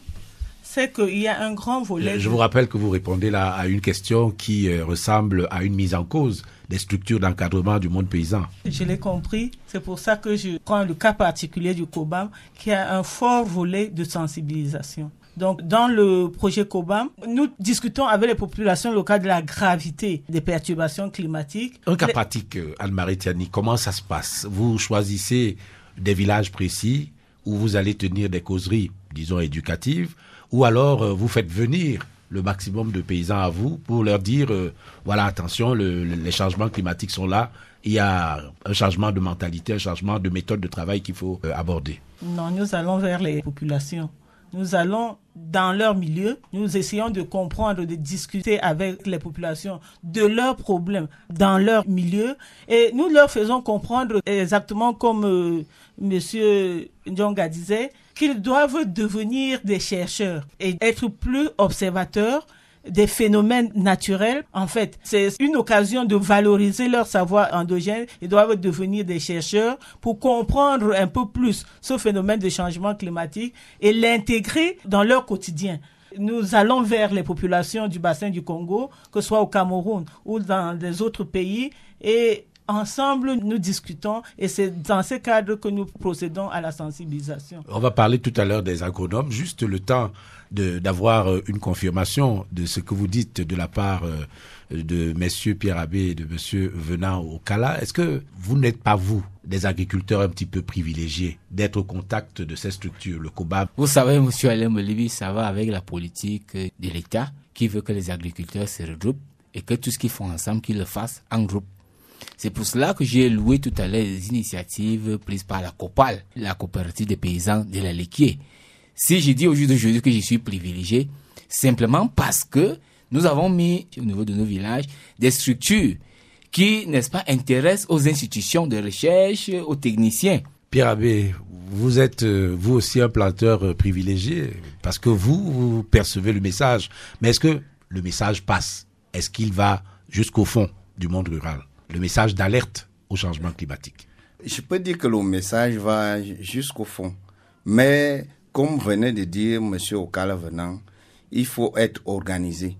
c'est qu'il y a un grand volet. Je vous rappelle que vous répondez là à une question qui euh, ressemble à une mise en cause des structures d'encadrement du monde paysan. Je l'ai compris. C'est pour ça que je prends le cas particulier du COBAM, qui a un fort volet de sensibilisation. Donc, dans le projet COBAM, nous discutons avec les populations locales de la gravité des perturbations climatiques. Un cas Les- pratique, euh, Anne-Marie Tiani, comment ça se passe? Vous choisissez des villages précis où vous allez tenir des causeries, disons, éducatives, ou alors euh, vous faites venir le maximum de paysans à vous pour leur dire, euh, voilà, attention, le- le- les changements climatiques sont là, il y a un changement de mentalité, un changement de méthode de travail qu'il faut euh, aborder. Non, nous allons vers les populations. Nous allons dans leur milieu, nous essayons de comprendre, de discuter avec les populations de leurs problèmes dans leur milieu et nous leur faisons comprendre exactement comme euh, Monsieur Ndjonga disait qu'ils doivent devenir des chercheurs et être plus observateurs des phénomènes naturels. En fait, c'est une occasion de valoriser leur savoir endogène. Ils doivent devenir des chercheurs pour comprendre un peu plus ce phénomène de changement climatique et l'intégrer dans leur quotidien. Nous allons vers les populations du bassin du Congo, que ce soit au Cameroun ou dans les autres pays, et ensemble nous discutons et c'est dans ce cadre que nous procédons à la sensibilisation. On va parler tout à l'heure des agronomes, juste le temps d'avoir euh, une confirmation de ce que vous dites de la part euh, de messieurs Pierre Abbé et de monsieur Venant au Cala. Est-ce que vous n'êtes pas, vous, des agriculteurs un petit peu privilégiés d'être au contact de ces structures, le COBAB Vous savez, monsieur Alain Molibi, ça va avec la politique de l'État qui veut que les agriculteurs se regroupent et que tout ce qu'ils font ensemble, qu'ils le fassent en groupe. C'est pour cela que j'ai loué tout à l'heure les initiatives prises par la COPAL, la coopérative des paysans de la Léquier. Si je dis au jour d'aujourd'hui que je suis privilégié, simplement parce que nous avons mis au niveau de nos villages des structures qui, n'est-ce pas, intéressent aux institutions de recherche, aux techniciens. Pierre Abbé, vous êtes euh, vous aussi un planteur euh, privilégié parce que vous, vous percevez le message. Mais est-ce que le message passe? Est-ce qu'il va jusqu'au fond du monde rural? Le message d'alerte au changement climatique. Je peux dire que le message va jusqu'au fond. Mais, comme venait de dire M. Okala venant, il faut être organisé.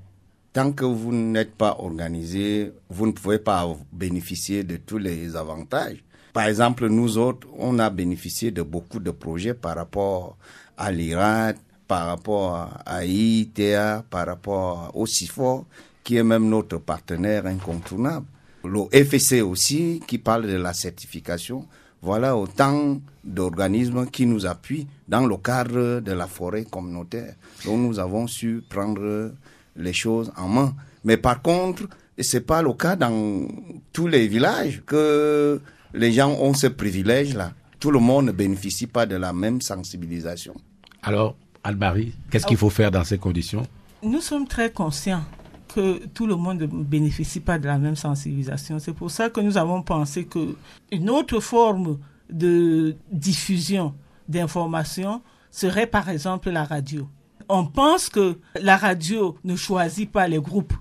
Tant que vous n'êtes pas organisé, vous ne pouvez pas bénéficier de tous les avantages. Par exemple, nous autres, on a bénéficié de beaucoup de projets par rapport à l'IRAD, par rapport à ITA, par rapport au CIFOR, qui est même notre partenaire incontournable. Le FSC aussi, qui parle de la certification. Voilà autant d'organismes qui nous appuient dans le cadre de la forêt communautaire. Donc nous avons su prendre les choses en main. Mais par contre, c'est pas le cas dans tous les villages que les gens ont ce privilège-là. Tout le monde ne bénéficie pas de la même sensibilisation. Alors, Anne-Marie, qu'est-ce qu'il faut faire dans ces conditions? Nous sommes très conscients que tout le monde ne bénéficie pas de la même sensibilisation. C'est pour ça que nous avons pensé que une autre forme de diffusion d'informations serait par exemple la radio. On pense que la radio ne choisit pas les groupes.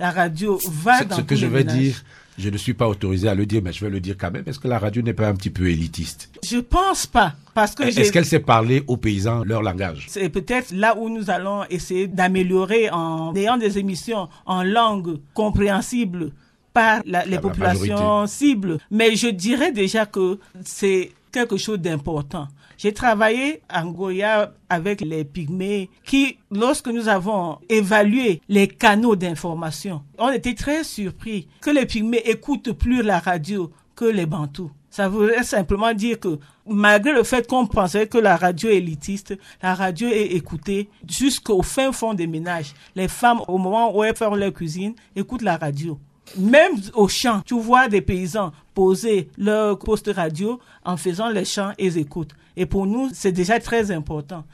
La radio va dans Ce que je ménages. dire, je ne suis pas autorisé à le dire, mais je vais le dire quand même. Est-ce que la radio n'est pas un petit peu élitiste? Je pense pas parce que Est-ce qu'elle sait parler aux paysans leur langage? C'est peut-être là où nous allons essayer d'améliorer en ayant des émissions en langue compréhensible par la- les la populations cibles. Mais je dirais déjà que c'est quelque chose d'important. J'ai travaillé en Goya avec les pygmées qui, lorsque nous avons évalué les canaux d'information, on était très surpris que les pygmées écoutent plus la radio que les bantous. Ça voudrait simplement dire que malgré le fait qu'on pensait que la radio est élitiste, la radio est écoutée jusqu'au fin fond des ménages. Les femmes, au moment où elles font leur cuisine, écoutent la radio. Même au champ, tu vois des paysans poser leur poste radio en faisant les chants et ils écoutent. Et pour nous, c'est déjà très important.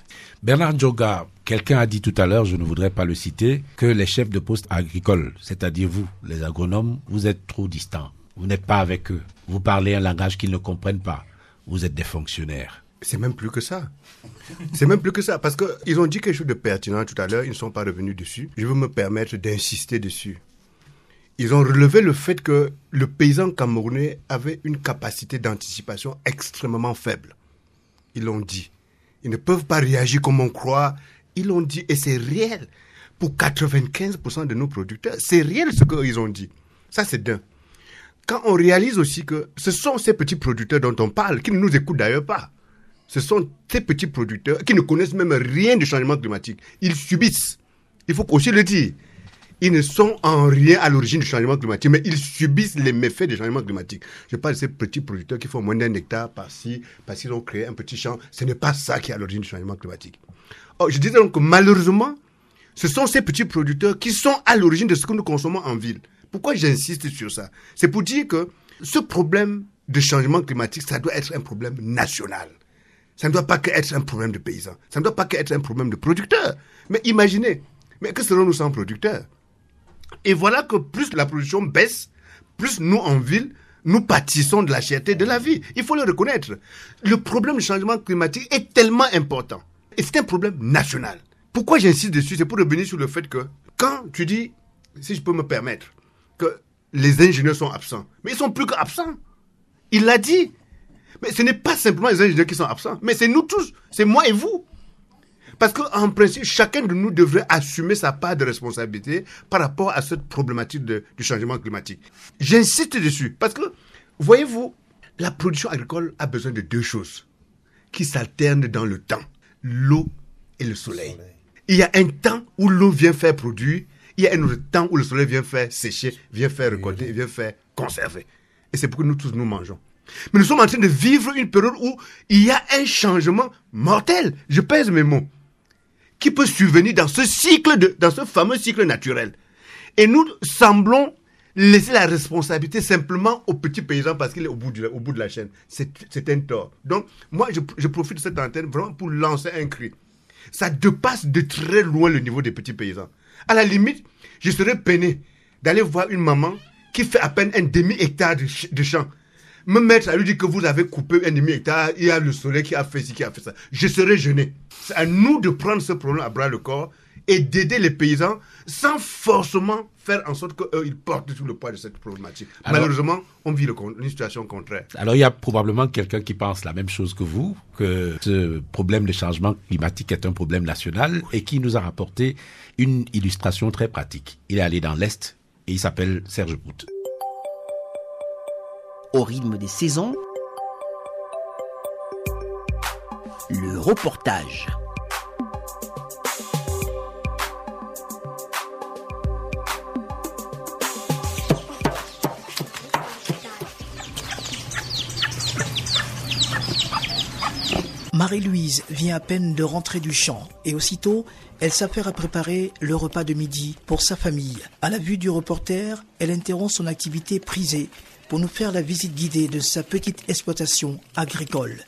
Bernard Djoga, quelqu'un a dit tout à l'heure, je ne voudrais pas le citer, que les chefs de poste agricoles, c'est-à-dire vous, les agronomes, vous êtes trop distants. Vous n'êtes pas avec eux. Vous parlez un langage qu'ils ne comprennent pas. Vous êtes des fonctionnaires. C'est même plus que ça. C'est même plus que ça. Parce qu'ils ont dit quelque chose de pertinent tout à l'heure, ils ne sont pas revenus dessus. Je veux me permettre d'insister dessus. Ils ont relevé le fait que le paysan camerounais avait une capacité d'anticipation extrêmement faible. Ils l'ont dit. Ils ne peuvent pas réagir comme on croit. Ils l'ont dit et c'est réel. Pour 95% de nos producteurs, c'est réel ce qu'ils ont dit. Ça, c'est d'un. Quand on réalise aussi que ce sont ces petits producteurs dont on parle, qui ne nous écoutent d'ailleurs pas, ce sont ces petits producteurs qui ne connaissent même rien du changement climatique. Ils subissent. Il faut aussi le dire. Ils ne sont en rien à l'origine du changement climatique, mais ils subissent les méfaits du changement climatique. Je parle de ces petits producteurs qui font moins d'un hectare par-ci, parce qu'ils ont créé un petit champ. Ce n'est pas ça qui est à l'origine du changement climatique. Oh, je disais donc que malheureusement, ce sont ces petits producteurs qui sont à l'origine de ce que nous consommons en ville. Pourquoi j'insiste sur ça? C'est pour dire que ce problème de changement climatique, ça doit être un problème national. Ça ne doit pas être un problème de paysans. Ça ne doit pas être un problème de producteurs. Mais imaginez, mais que serons-nous sans producteurs? Et voilà que plus la production baisse, plus nous en ville, nous pâtissons de la cherté de la vie. Il faut le reconnaître. Le problème du changement climatique est tellement important. Et c'est un problème national. Pourquoi j'insiste dessus? C'est pour revenir sur le fait que quand tu dis, si je peux me permettre, que les ingénieurs sont absents, mais ils sont plus qu'absents. Il l'a dit. Mais ce n'est pas simplement les ingénieurs qui sont absents, mais c'est nous tous, c'est moi et vous. Parce qu'en principe, chacun de nous devrait assumer sa part de responsabilité par rapport à cette problématique du changement climatique. J'insiste dessus, parce que, voyez-vous, la production agricole a besoin de deux choses qui s'alternent dans le temps, l'eau et le soleil. Il y a un temps où l'eau vient faire produire, il y a un autre temps où le soleil vient faire sécher, vient faire récolter, vient faire conserver. Et c'est pourquoi nous tous nous mangeons. Mais nous sommes en train de vivre une période où il y a un changement mortel, je pèse mes mots, qui peut survenir dans ce cycle, de, dans ce fameux cycle naturel. Et nous semblons laisser la responsabilité simplement aux petits paysans parce qu'il est au bout, au bout de la chaîne. C'est un tort. Donc, moi, je, je profite de cette antenne vraiment pour lancer un cri. Ça dépasse de très loin le niveau des petits paysans. À la limite, je serais peiné d'aller voir une maman qui fait à peine un demi-hectare de, de champ me mettre à lui dire que vous avez coupé un demi-hectare, il y a le soleil qui a fait ci, qui a fait ça. Je serai gêné. C'est à nous de prendre ce problème à bras le corps et d'aider les paysans sans forcément faire en sorte qu'ils portent tout le poids de cette problématique. Malheureusement, on vit une situation contraire. Alors il y a probablement quelqu'un qui pense la même chose que vous, que ce problème de changement climatique est un problème national et qui nous a rapporté une illustration très pratique. Il est allé dans l'Est et il s'appelle Serge Bout au rythme des saisons. Le reportage. Marie-Louise vient à peine de rentrer du champ et aussitôt, elle s'affaire à préparer le repas de midi pour sa famille. À la vue du reporter, elle interrompt son activité prisée pour nous faire la visite guidée de sa petite exploitation agricole.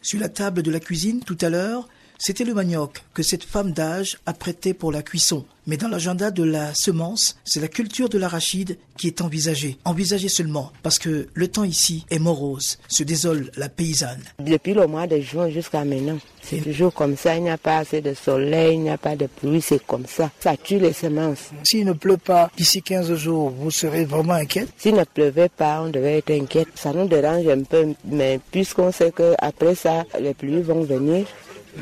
Sur la table de la cuisine, tout à l'heure, c'était le manioc que cette femme d'âge a prêté pour la cuisson. Mais dans l'agenda de la semence, c'est la culture de l'arachide qui est envisagée. Envisagée seulement parce que le temps ici est morose, se désole la paysanne. Depuis le mois de juin jusqu'à maintenant, c'est toujours comme ça. Il n'y a pas assez de soleil, il n'y a pas de pluie, c'est comme ça. Ça tue les semences. S'il ne pleut pas d'ici 15 jours, vous serez vraiment inquiète? S'il ne pleuvait pas, on devait être inquiète. Ça nous dérange un peu, mais puisqu'on sait qu'après ça, les pluies vont venir,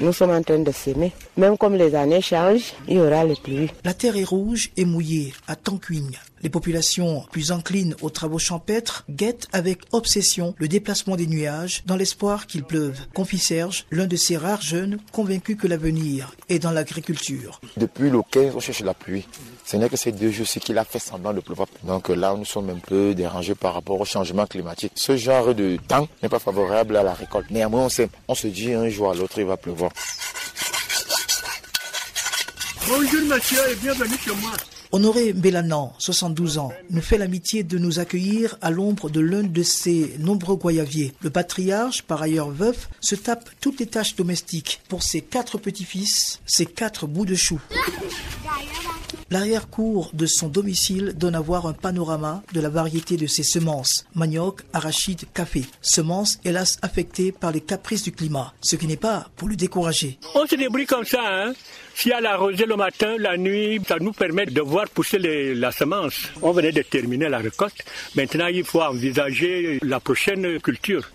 nous sommes en train de s'aimer. Même comme les années changent, il y aura les pluies. La terre est rouge et mouillée à Tanquing. Les populations plus enclines aux travaux champêtres guettent avec obsession le déplacement des nuages dans l'espoir qu'il pleuve. Confie Serge, l'un de ces rares jeunes convaincus que l'avenir est dans l'agriculture. Depuis le 15, on cherche la pluie. Ce n'est que ces deux jours-ci qu'il a fait semblant de pleuvoir. Donc là, nous sommes un peu dérangés par rapport au changement climatique. Ce genre de temps n'est pas favorable à la récolte. Néanmoins, on, on se dit un jour à l'autre, il va pleuvoir. Bonjour monsieur et bienvenue chez moi. Honoré Bélanan, 72 ans, nous fait l'amitié de nous accueillir à l'ombre de l'un de ses nombreux goyaviers. Le patriarche, par ailleurs veuf, se tape toutes les tâches domestiques pour ses quatre petits-fils, ses quatre bouts de chou. L'arrière-cour de son domicile donne à voir un panorama de la variété de ses semences. Manioc, arachide, café. Semences hélas affectées par les caprices du climat, ce qui n'est pas pour le décourager. On se débrouille comme ça, hein si a la rosée le matin, la nuit, ça nous permet de voir pousser la semence. On venait de terminer la récolte. Maintenant, il faut envisager la prochaine culture.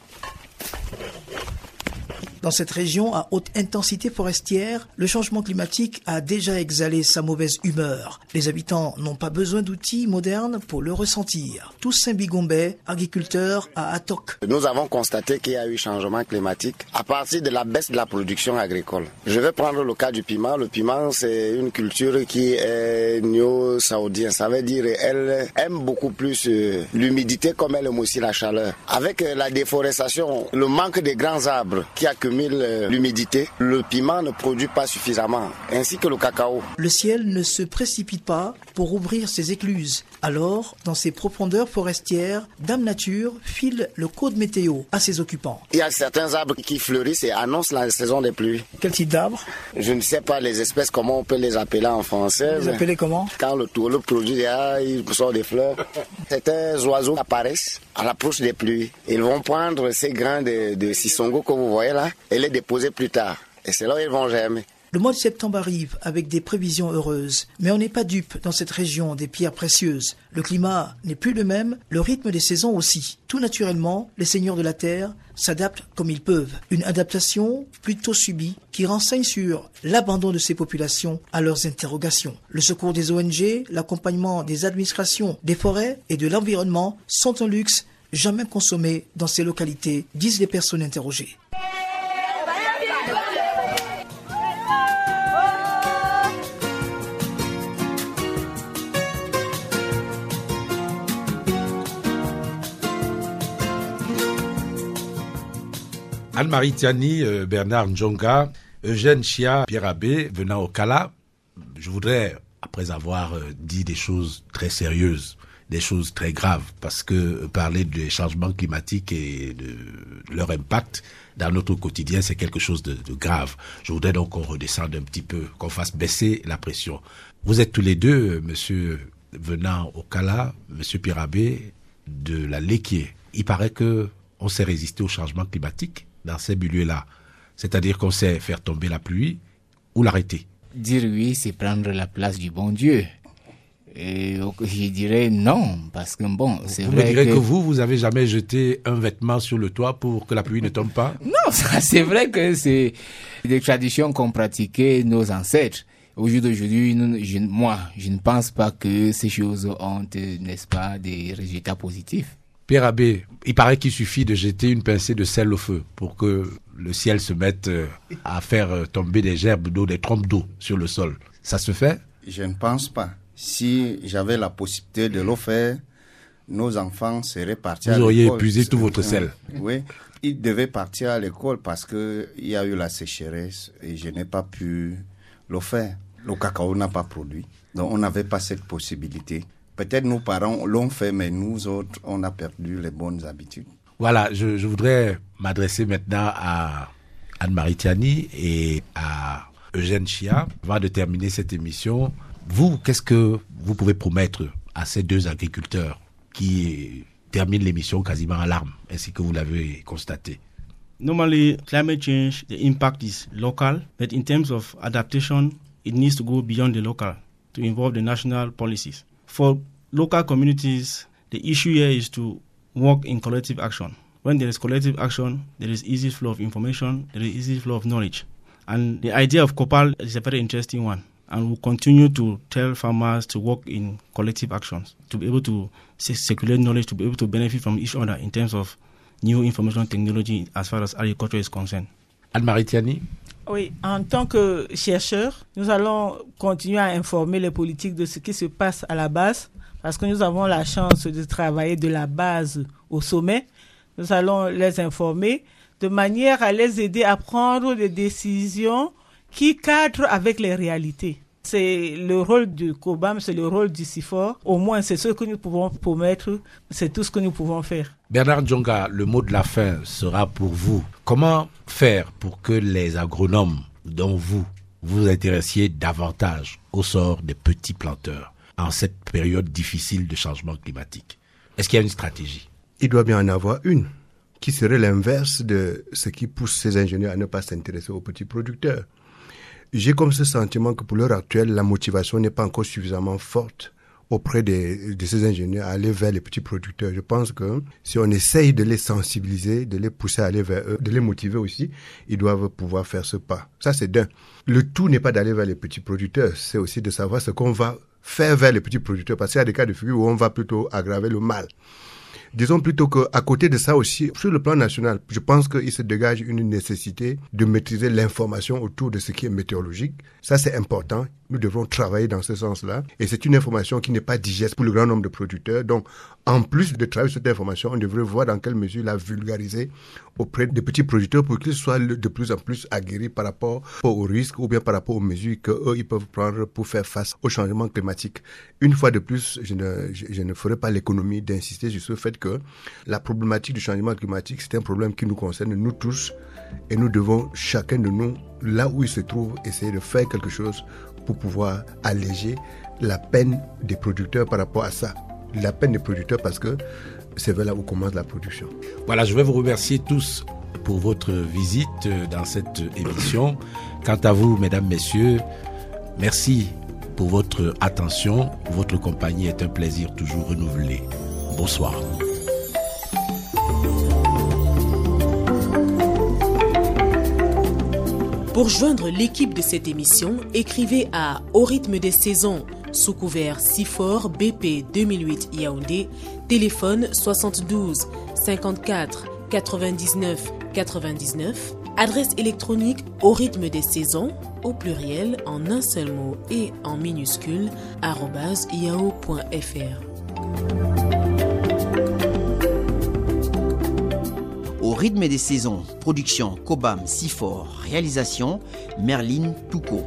Dans cette région à haute intensité forestière, le changement climatique a déjà exhalé sa mauvaise humeur. Les habitants n'ont pas besoin d'outils modernes pour le ressentir. Tous Saint-Bigombais, agriculteurs à Atok. Nous avons constaté qu'il y a eu changement climatique à partir de la baisse de la production agricole. Je vais prendre le cas du piment. Le piment, c'est une culture qui est néo-saoudienne. Ça veut dire elle aime beaucoup plus euh, l'humidité comme elle aime aussi la chaleur. Avec euh, la déforestation, le manque de grands arbres qui accumulent euh, l'humidité, le piment ne produit pas suffisamment, ainsi que le cacao. Le ciel ne se précipite pas pour ouvrir ses écluses. Alors, dans ces profondeurs forestières, Dame Nature file le code météo à ses occupants. Il y a certains arbres qui fleurissent et annoncent la saison des pluies. Quel type d'arbres Je ne sais pas les espèces, comment on peut les appeler en français. Les appeler comment Quand le le produit, ah, il sort des fleurs. Certains oiseaux apparaissent à l'approche des pluies. Ils vont prendre ces grains de, de sisongo que vous voyez là et les déposer plus tard. Et c'est là où ils vont germer. Le mois de septembre arrive avec des prévisions heureuses, mais on n'est pas dupe dans cette région des pierres précieuses. Le climat n'est plus le même, le rythme des saisons aussi. Tout naturellement, les seigneurs de la terre s'adaptent comme ils peuvent. Une adaptation plutôt subie qui renseigne sur l'abandon de ces populations à leurs interrogations. Le secours des ONG, l'accompagnement des administrations, des forêts et de l'environnement sont un luxe jamais consommé dans ces localités, disent les personnes interrogées. Anne-Marie Tiani, euh, Bernard Njonga, Eugène Chia, Pierre Abbé, venant au Kala, je voudrais, après avoir euh, dit des choses très sérieuses, des choses très graves, parce que parler des changements climatiques et de leur impact dans notre quotidien, c'est quelque chose de, grave. Je voudrais donc qu'on redescende un petit peu, qu'on fasse baisser la pression. Vous êtes tous les deux, euh, monsieur venant au Kala, monsieur Pirabé, de la Léquier. Il paraît que on s'est résisté au changement climatique dans ces milieux-là. C'est-à-dire qu'on sait faire tomber la pluie ou l'arrêter. Dire oui, c'est prendre la place du bon Dieu. Et je dirais non, parce que bon, c'est vrai. Vous me direz que... vous, vous avez jamais jeté un vêtement sur le toit pour que la pluie ne tombe pas? Non, c'est vrai que c'est des traditions qu'ont pratiquées nos ancêtres. Au jour d'aujourd'hui, moi, je ne pense pas que ces choses ont, n'est-ce pas, des résultats positifs. Pierre Abbé, il paraît qu'il suffit de jeter une pincée de sel au feu pour que le ciel se mette euh, à faire euh, tomber des gerbes d'eau, des trompes d'eau sur le sol. Ça se fait? Je ne pense pas. Si j'avais la possibilité de le faire, nos enfants seraient partis à l'école. Vous auriez épuisé tout votre sel. Oui, ils devaient partir à l'école parce qu'il y a eu la sécheresse et je n'ai pas pu le faire. Le cacao n'a pas produit. Donc on n'avait pas cette possibilité. Peut-être nos parents l'ont fait, mais nous autres, on a perdu les bonnes habitudes. Voilà, je, voudrais m'adresser maintenant à Anne-Marie Tiani et à Eugène Chia. Avant de terminer cette émission, vous, qu'est-ce que vous pouvez promettre à ces deux agriculteurs qui terminent l'émission quasiment à larmes, ainsi que vous l'avez constaté? Normally, climate change, the impact is local, but in terms of adaptation, it needs to go beyond the local to involve the national policies. For local communities, the issue here is to work in collective action. When there is collective action, there is easy flow of information, there is easy flow of knowledge. And the idea of COPAL is a very interesting one. And we'll continue to tell farmers to work in collective actions, to be able to circulate knowledge, to be able to benefit from each other in terms of new information technology as far as agriculture is concerned. Anne-Marie Tiani oui, en tant que chercheurs, nous allons continuer à informer les politiques de ce qui se passe à la base, parce que nous avons la chance de travailler de la base au sommet. Nous allons les informer de manière à les aider à prendre des décisions qui cadrent avec les réalités. C'est le rôle du COBAM, c'est le rôle du CIFOR. Au moins, c'est ce que nous pouvons promettre, c'est tout ce que nous pouvons faire. Bernard Djonga, le mot de la fin sera pour vous. Comment faire pour que les agronomes, dont vous, vous intéressiez davantage au sort des petits planteurs? En cette période difficile de changement climatique. Est-ce qu'il y a une stratégie? Il doit bien en avoir une, qui serait l'inverse de ce qui pousse ces ingénieurs à ne pas s'intéresser aux petits producteurs. J'ai comme ce sentiment que pour l'heure actuelle, la motivation n'est pas encore suffisamment forte auprès de, de, ces ingénieurs à aller vers les petits producteurs. Je pense que si on essaye de les sensibiliser, de les pousser à aller vers eux, de les motiver aussi, ils doivent pouvoir faire ce pas. Ça, c'est d'un. Le tout n'est pas d'aller vers les petits producteurs, c'est aussi de savoir ce qu'on va faire vers les petits producteurs, parce qu'il y a des cas de figure où on va plutôt aggraver le mal. Disons plutôt qu'à côté de ça aussi, sur le plan national, je pense qu'il se dégage une nécessité de maîtriser l'information autour de ce qui est météorologique. Ça, c'est important. Nous devons travailler dans ce sens-là. Et c'est une information qui n'est pas digeste pour le grand nombre de producteurs. Donc, en plus de travailler sur cette information, on devrait voir dans quelle mesure la vulgariser auprès des petits producteurs pour qu'ils soient de plus en plus aguerris par rapport aux risques ou bien par rapport aux mesures qu'eux, ils peuvent prendre pour faire face au changement climatique. Une fois de plus, je ne, je, je ne ferai pas l'économie d'insister sur ce fait que la problématique du changement climatique, c'est un problème qui nous concerne, nous tous, et nous devons, chacun de nous, là où il se trouve, essayer de faire quelque chose pour pouvoir alléger la peine des producteurs par rapport à ça. La peine des producteurs parce que c'est là où commence la production. Voilà, je vais vous remercier tous pour votre visite dans cette émission. Quant à vous, mesdames, messieurs, merci pour votre attention. Votre compagnie est un plaisir toujours renouvelé. Bonsoir. Pour joindre l'équipe de cette émission, écrivez à Au rythme des saisons sous couvert Sifor BP 2008 Yaoundé, téléphone 72 54 99 99, adresse électronique au rythme des saisons au pluriel en un seul mot et en minuscule yahoo.fr. rythme des saisons, production Cobam Sifor, réalisation Merlin Touko.